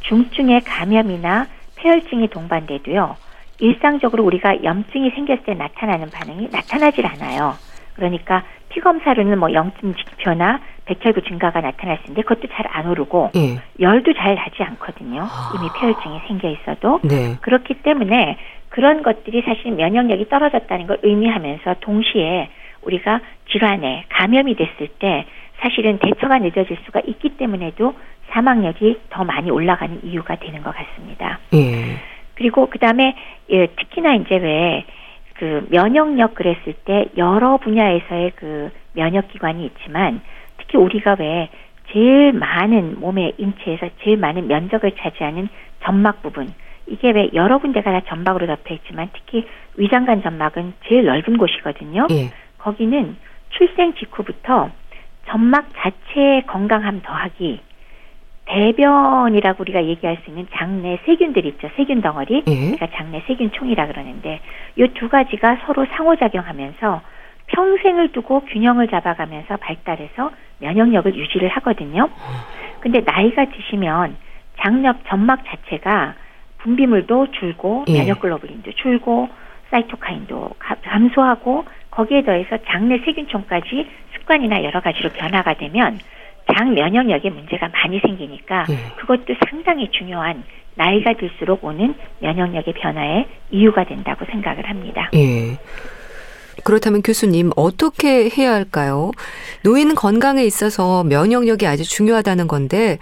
C: 중증의 감염이나 폐혈증이 동반돼도요. 일상적으로 우리가 염증이 생겼을 때 나타나는 반응이 나타나질 않아요. 그러니까 피 검사로는 뭐 염증 지표나 백혈구 증가가 나타날 수 있는데 그것도 잘 안 오르고 네. 열도 잘 나지 않거든요. 아. 이미 폐혈증이 생겨 있어도 네. 그렇기 때문에 그런 것들이 사실 면역력이 떨어졌다는 걸 의미하면서 동시에 우리가 질환에 감염이 됐을 때 사실은 대처가 늦어질 수가 있기 때문에도 사망력이 더 많이 올라가는 이유가 되는 것 같습니다. 예. 그리고 그 다음에 예, 특히나 이제 왜 그 면역력 그랬을 때 여러 분야에서의 그 면역 기관이 있지만 특히 우리가 왜 제일 많은 몸의 인체에서 제일 많은 면적을 차지하는 점막 부분 이게 왜 여러 군데가 다 점막으로 덮여 있지만 특히 위장관 점막은 제일 넓은 곳이거든요. 예. 거기는 출생 직후부터 점막 자체의 건강함 더하기 대변이라고 우리가 얘기할 수 있는 장내 세균들 있죠. 세균 덩어리. 예. 그러니까 장내 세균총이라 그러는데 이 두 가지가 서로 상호작용하면서 평생을 두고 균형을 잡아가면서 발달해서 면역력을 유지를 하거든요. 근데 나이가 드시면 장력 점막 자체가 분비물도 줄고 예. 면역글로불린도 줄고 사이토카인도 감소하고 거기에 더해서 장내 세균총까지 습관이나 여러 가지로 변화가 되면 장 면역력에 문제가 많이 생기니까 예. 그것도 상당히 중요한 나이가 들수록 오는 면역력의 변화의 이유가 된다고 생각을 합니다. 예.
A: 그렇다면 교수님 어떻게 해야 할까요? 노인 건강에 있어서 면역력이 아주 중요하다는 건데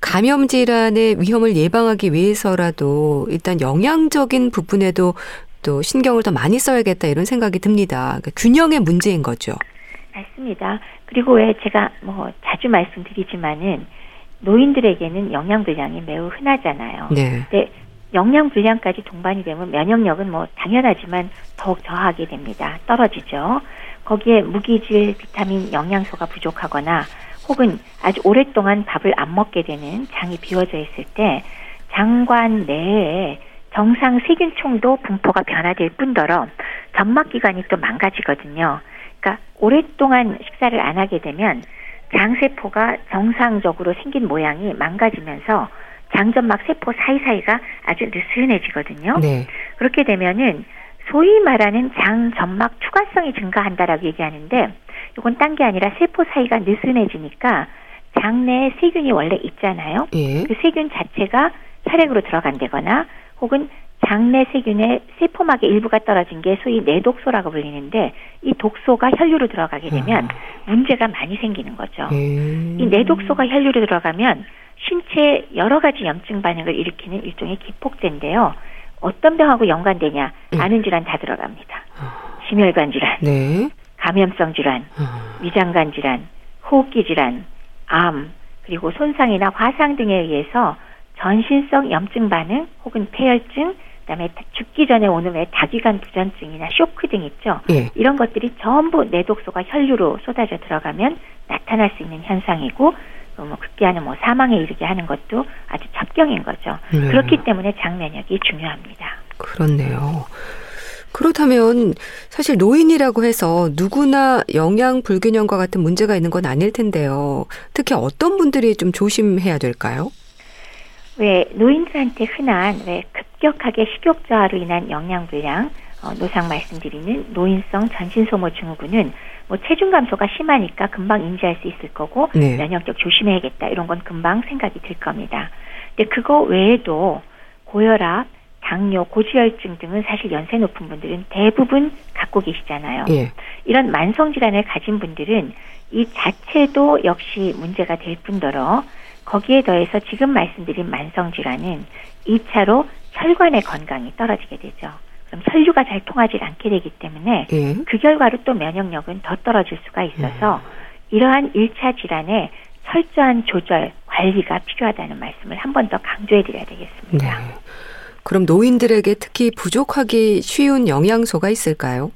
A: 감염 질환의 위험을 예방하기 위해서라도 일단 영양적인 부분에도 또 신경을 더 많이 써야겠다 이런 생각이 듭니다. 그러니까 균형의 문제인 거죠.
C: 맞습니다. 그리고 왜 제가 뭐 자주 말씀드리지만은 노인들에게는 영양 불량이 매우 흔하잖아요. 네. 근데 영양 불량까지 동반이 되면 면역력은 뭐 당연하지만 더욱 저하게 됩니다. 떨어지죠. 거기에 무기질, 비타민, 영양소가 부족하거나 혹은 아주 오랫동안 밥을 안 먹게 되는 장이 비워져 있을 때 장관 내에 정상 세균총도 분포가 변화될 뿐더러 점막 기관이 또 망가지거든요. 그러니까 오랫동안 식사를 안 하게 되면 장세포가 정상적으로 생긴 모양이 망가지면서 장점막 세포 사이사이가 아주 느슨해지거든요. 네. 그렇게 되면은 소위 말하는 장점막 추가성이 증가한다라고 얘기하는데 이건 딴 게 아니라 세포 사이가 느슨해지니까 장내에 세균이 원래 있잖아요. 예. 그 세균 자체가 혈액으로 들어간다거나 혹은 장내 세균의 세포막의 일부가 떨어진 게 소위 내독소라고 불리는데 이 독소가 혈류로 들어가게 되면 아. 문제가 많이 생기는 거죠. 음. 이 내독소가 혈류로 들어가면 신체 여러 가지 염증 반응을 일으키는 일종의 기폭제인데요. 어떤 병하고 연관되냐 음. 아는 질환 다 들어갑니다. 아. 심혈관 질환, 네. 감염성 질환, 아. 위장관 질환, 호흡기 질환, 암, 그리고 손상이나 화상 등에 의해서 전신성 염증 반응 혹은 폐혈증 그다음에 죽기 전에 오는 왜 다기관 부전증이나 쇼크 등 있죠. 예. 이런 것들이 전부 내독소가 혈류로 쏟아져 들어가면 나타날 수 있는 현상이고 뭐 급기야는 뭐 사망에 이르게 하는 것도 아주 접경인 거죠. 네. 그렇기 때문에 장면역이 중요합니다.
A: 그렇네요. 그렇다면 사실 노인이라고 해서 누구나 영양 불균형과 같은 문제가 있는 건 아닐 텐데요. 특히 어떤 분들이 좀 조심해야 될까요?
C: 왜 노인들한테 흔한 왜 급격하게 식욕 저하로 인한 영양 불량, 어, 노상 말씀드리는 노인성 전신 소모 증후군은 뭐 체중 감소가 심하니까 금방 인지할 수 있을 거고 네. 면역력 조심해야겠다 이런 건 금방 생각이 들 겁니다. 근데 그거 외에도 고혈압, 당뇨, 고지혈증 등은 사실 연세 높은 분들은 대부분 갖고 계시잖아요. 예. 이런 만성 질환을 가진 분들은 이 자체도 역시 문제가 될 뿐더러 거기에 더해서 지금 말씀드린 만성 질환은 2차로 혈관의 건강이 떨어지게 되죠. 그럼 혈류가 잘 통하지 않게 되기 때문에 예. 그 결과로 또 면역력은 더 떨어질 수가 있어서 예. 이러한 1차 질환에 철저한 조절, 관리가 필요하다는 말씀을 한 번 더 강조해 드려야 되겠습니다. 네.
A: 그럼 노인들에게 특히 부족하기 쉬운 영양소가 있을까요?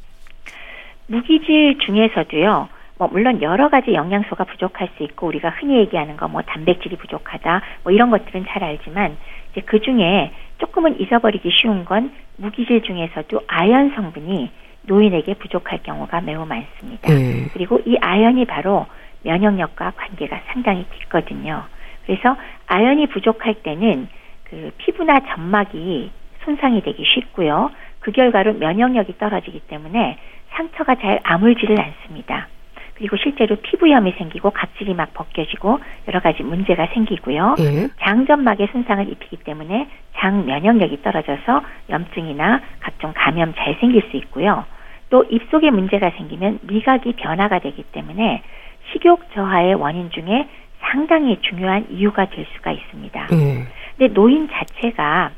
C: 무기질 중에서도요. 뭐 물론 여러 가지 영양소가 부족할 수 있고 우리가 흔히 얘기하는 거 뭐 단백질이 부족하다 뭐 이런 것들은 잘 알지만 이제 그 중에 조금은 잊어버리기 쉬운 건 무기질 중에서도 아연 성분이 노인에게 부족할 경우가 매우 많습니다. 음. 그리고 이 아연이 바로 면역력과 관계가 상당히 깊거든요. 그래서 아연이 부족할 때는 그 피부나 점막이 손상이 되기 쉽고요. 그 결과로 면역력이 떨어지기 때문에 상처가 잘 아물지를 않습니다. 그리고 실제로 피부염이 생기고 각질이 막 벗겨지고 여러 가지 문제가 생기고요. 예. 장점막에 손상을 입히기 때문에 장 면역력이 떨어져서 염증이나 각종 감염 잘 생길 수 있고요. 또 입속에 문제가 생기면 미각이 변화가 되기 때문에 식욕 저하의 원인 중에 상당히 중요한 이유가 될 수가 있습니다. 음. 근데 노인 자체가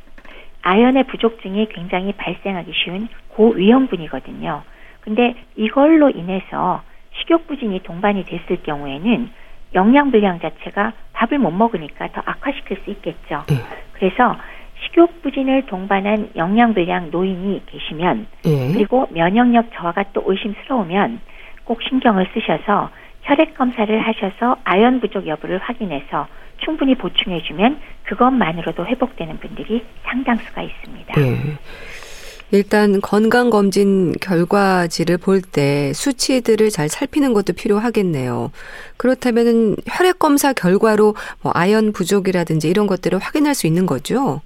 C: 아연의 부족증이 굉장히 발생하기 쉬운 고위험군이거든요. 근데 이걸로 인해서 식욕 부진이 동반이 됐을 경우에는 영양 불량 자체가 밥을 못 먹으니까 더 악화시킬 수 있겠죠. 음. 그래서 식욕 부진을 동반한 영양 불량 노인이 계시면 예. 그리고 면역력 저하가 또 의심스러우면 꼭 신경을 쓰셔서 혈액 검사를 하셔서 아연 부족 여부를 확인해서 충분히 보충해주면 그것만으로도 회복되는 분들이 상당수가 있습니다. 예.
A: 일단 건강검진 결과지를 볼 때 수치들을 잘 살피는 것도 필요하겠네요. 그렇다면 혈액검사 결과로 뭐 아연 부족이라든지 이런 것들을 확인할 수 있는 거죠?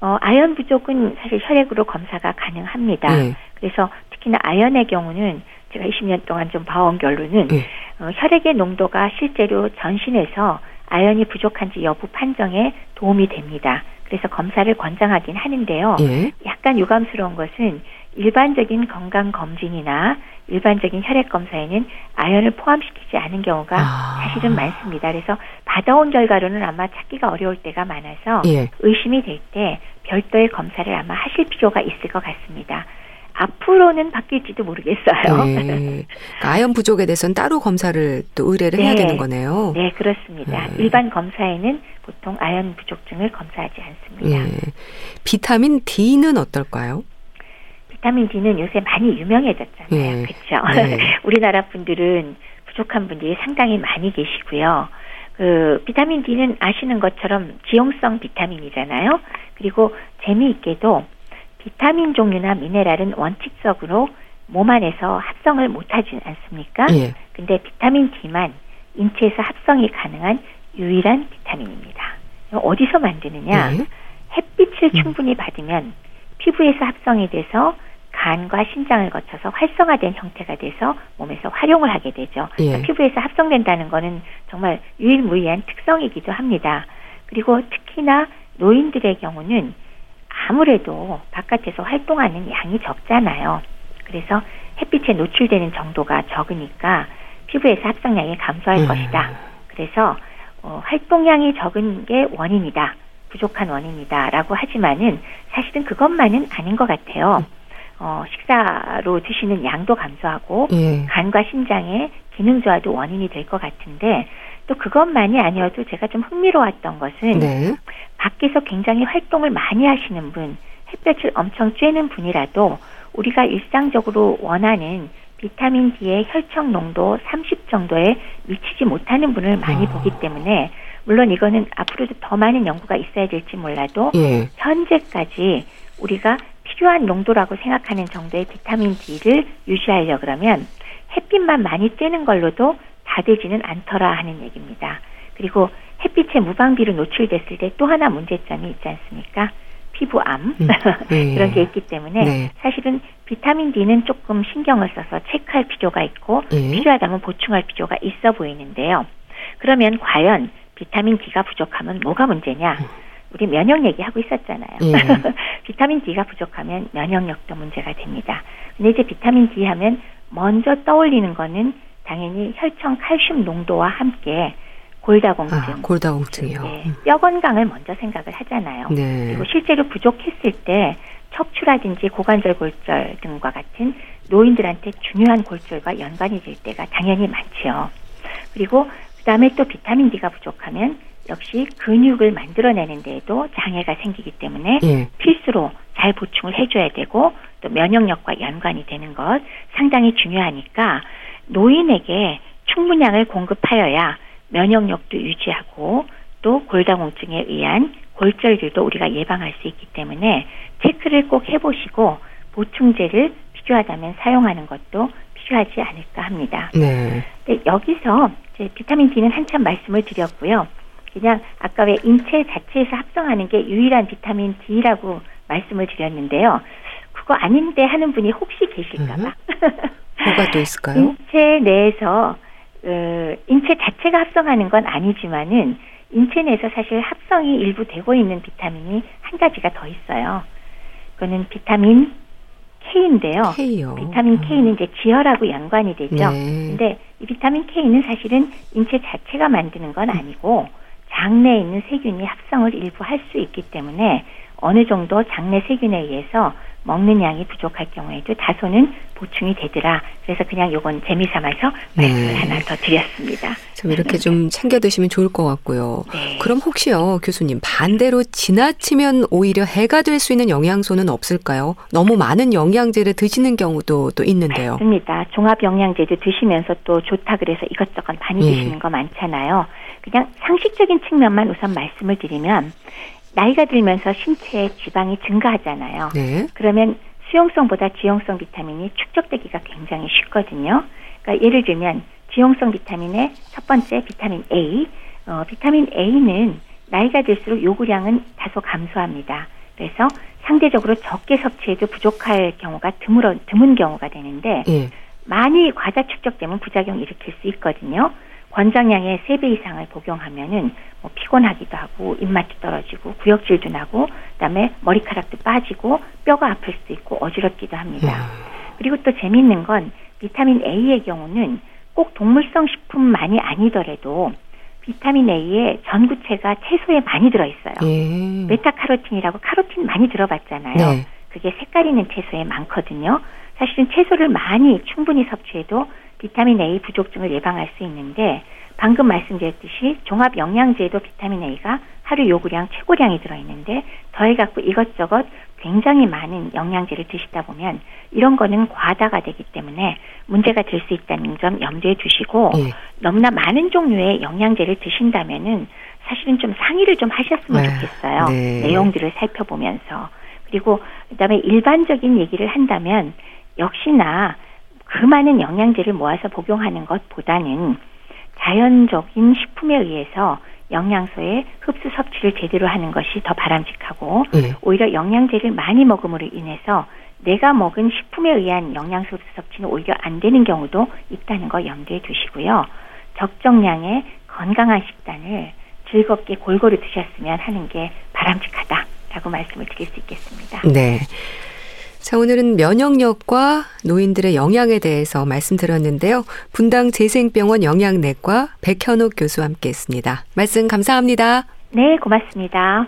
C: 어, 아연 부족은 사실 혈액으로 검사가 가능합니다. 네. 그래서 특히나 아연의 경우는 제가 20년 동안 좀 봐온 결론은 네. 어, 혈액의 농도가 실제로 전신에서 아연이 부족한지 여부 판정에 도움이 됩니다. 그래서 검사를 권장하긴 하는데요. 네. 약간 유감스러운 것은 일반적인 건강 검진이나 일반적인 혈액 검사에는 아연을 포함시키지 않은 경우가 아. 사실은 많습니다. 그래서 받아온 결과로는 아마 찾기가 어려울 때가 많아서 예. 의심이 될 때 별도의 검사를 아마 하실 필요가 있을 것 같습니다. 앞으로는 바뀔지도 모르겠어요. 네.
A: 그러니까 아연 부족에 대해서는 따로 검사를 또 의뢰를 네. 해야 되는 거네요.
C: 네, 그렇습니다. 네. 일반 검사에는 보통 아연 부족증을 검사하지 않습니다. 네.
A: 비타민 D는 어떨까요?
C: 비타민 D는 요새 많이 유명해졌잖아요. 네. 그렇죠. 네. *laughs* 우리나라 분들은 부족한 분들이 상당히 많이 계시고요. 그 비타민 D는 아시는 것처럼 지용성 비타민이잖아요. 그리고 재미있게도 비타민 종류나 미네랄은 원칙적으로 몸 안에서 합성을 못하지 않습니까? 예. 근데 비타민 D만 인체에서 합성이 가능한 유일한 비타민입니다. 어디서 만드느냐? 예. 햇빛을 음. 충분히 받으면 피부에서 합성이 돼서 간과 신장을 거쳐서 활성화된 형태가 돼서 몸에서 활용을 하게 되죠. 예. 그러니까 피부에서 합성된다는 것은 정말 유일무이한 특성이기도 합니다. 그리고 특히나 노인들의 경우는 아무래도 바깥에서 활동하는 양이 적잖아요. 그래서 햇빛에 노출되는 정도가 적으니까 피부에서 합성량이 감소할 음. 것이다. 그래서 어, 활동량이 적은 게 원인이다. 부족한 원인이다라고 하지만은 사실은 그것만은 아닌 것 같아요. 어, 식사로 드시는 양도 감소하고 예. 간과 신장의 기능 저하도 원인이 될 것 같은데 또 그것만이 아니어도 제가 좀 흥미로웠던 것은 네. 밖에서 굉장히 활동을 많이 하시는 분, 햇볕을 엄청 쬐는 분이라도 우리가 일상적으로 원하는 비타민 D의 혈청 농도 30 정도에 미치지 못하는 분을 많이 어. 보기 때문에 물론 이거는 앞으로도 더 많은 연구가 있어야 될지 몰라도 예. 현재까지 우리가 필요한 농도라고 생각하는 정도의 비타민 D를 유지하려 그러면 햇빛만 많이 쬐는 걸로도 다 되지는 않더라 하는 얘기입니다. 그리고 햇빛에 무방비로 노출됐을 때 또 하나 문제점이 있지 않습니까? 피부암 음, 네. *laughs* 그런 게 있기 때문에 네. 사실은 비타민 D는 조금 신경을 써서 체크할 필요가 있고 네. 필요하다면 보충할 필요가 있어 보이는데요. 그러면 과연 비타민 D가 부족하면 뭐가 문제냐? 음. 우리 면역 얘기하고 있었잖아요. 예. *laughs* 비타민 D가 부족하면 면역력도 문제가 됩니다. 근데 이제 비타민 D 하면 먼저 떠올리는 거는 당연히 혈청 칼슘 농도와 함께 골다공증. 아,
A: 골다공증이요.
C: 네, 뼈 건강을 먼저 생각을 하잖아요. 네. 그리고 실제로 부족했을 때 척추라든지 고관절 골절 등과 같은 노인들한테 중요한 골절과 연관이 될 때가 당연히 많지요. 그리고 그다음에 또 비타민 D가 부족하면 역시 근육을 만들어내는 데에도 장애가 생기기 때문에 예. 필수로 잘 보충을 해줘야 되고 또 면역력과 연관이 되는 것 상당히 중요하니까 노인에게 충분량을 공급하여야 면역력도 유지하고 또 골다공증에 의한 골절들도 우리가 예방할 수 있기 때문에 체크를 꼭 해보시고 보충제를 필요하다면 사용하는 것도 필요하지 않을까 합니다. 네. 네 여기서 이제 비타민 D는 한참 말씀을 드렸고요. 그냥 아까 왜 인체 자체에서 합성하는 게 유일한 비타민 D라고 말씀을 드렸는데요. 그거 아닌데 하는 분이 혹시 계실까봐. 음.
A: 뭐가 또 있을까요?
C: 인체 내에서 어, 인체 자체가 합성하는 건 아니지만은 인체 내에서 사실 합성이 일부 되고 있는 비타민이 한 가지가 더 있어요. 그거는 비타민 K인데요.
A: K요.
C: 비타민 K는 이제 지혈하고 연관이 되죠. 네. 근데 이 비타민 K는 사실은 인체 자체가 만드는 건 아니고 장내에 있는 세균이 합성을 일부 할 수 있기 때문에 어느 정도 장내 세균에 의해서 먹는 양이 부족할 경우에도 다소는 보충이 되더라. 그래서 그냥 요건 재미 삼아서 네. 말씀을 하나 더 드렸습니다.
A: 좀 이렇게 좀 챙겨 드시면 좋을 것 같고요. 네. 그럼 혹시요, 교수님 반대로 지나치면 오히려 해가 될 수 있는 영양소는 없을까요? 너무 많은 영양제를 드시는 경우도 또 있는데요.
C: 맞습니다. 종합 영양제도 드시면서 또 좋다 그래서 이것저것 많이 네. 드시는 거 많잖아요. 그냥 상식적인 측면만 우선 말씀을 드리면 나이가 들면서 신체의 지방이 증가하잖아요. 네. 그러면 수용성보다 지용성 비타민이 축적되기가 굉장히 쉽거든요. 그러니까 예를 들면 지용성 비타민의 첫 번째 비타민 A, 어, 비타민 A는 나이가 들수록 요구량은 다소 감소합니다. 그래서 상대적으로 적게 섭취해도 부족할 경우가 드물어, 드문 경우가 되는데 예. 많이 과다 축적되면 부작용 일으킬 수 있거든요. 권장량의 3배 이상을 복용하면은 뭐 피곤하기도 하고 입맛도 떨어지고 구역질도 나고 그다음에 머리카락도 빠지고 뼈가 아플 수도 있고 어지럽기도 합니다. 음. 그리고 또 재미있는 건 비타민 A의 경우는 꼭 동물성 식품만이 아니더라도 비타민 A의 전구체가 채소에 많이 들어 있어요. 예. 베타카로틴이라고 카로틴 많이 들어봤잖아요. 네. 그게 색깔 있는 채소에 많거든요. 사실은 채소를 많이 충분히 섭취해도 비타민 A 부족증을 예방할 수 있는데 방금 말씀드렸듯이 종합 영양제에도 비타민 A가 하루 요구량 최고량이 들어있는데 더해갖고 이것저것 굉장히 많은 영양제를 드시다 보면 이런 거는 과다가 되기 때문에 문제가 될 수 있다는 점 염두에 두시고 네. 너무나 많은 종류의 영양제를 드신다면은 사실은 좀 상의를 좀 하셨으면 네. 좋겠어요. 네. 내용들을 살펴보면서 그리고 그다음에 일반적인 얘기를 한다면 역시나 그 많은 영양제를 모아서 복용하는 것보다는 자연적인 식품에 의해서 영양소의 흡수 섭취를 제대로 하는 것이 더 바람직하고 네. 오히려 영양제를 많이 먹음으로 인해서 내가 먹은 식품에 의한 영양소 흡수 섭취는 오히려 안 되는 경우도 있다는 거 염두에 두시고요. 적정량의 건강한 식단을 즐겁게 골고루 드셨으면 하는 게 바람직하다라고 말씀을 드릴 수 있겠습니다.
A: 네. 자, 오늘은 면역력과 노인들의 영양에 대해서 말씀드렸는데요. 분당 재생병원 영양내과 백현옥 교수와 함께 했습니다. 말씀 감사합니다.
C: 네, 고맙습니다.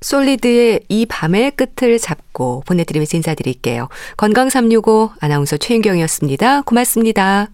A: 솔리드의 이 밤의 끝을 잡고 보내드리면서 인사드릴게요. 건강365 아나운서 최인경이었습니다. 고맙습니다.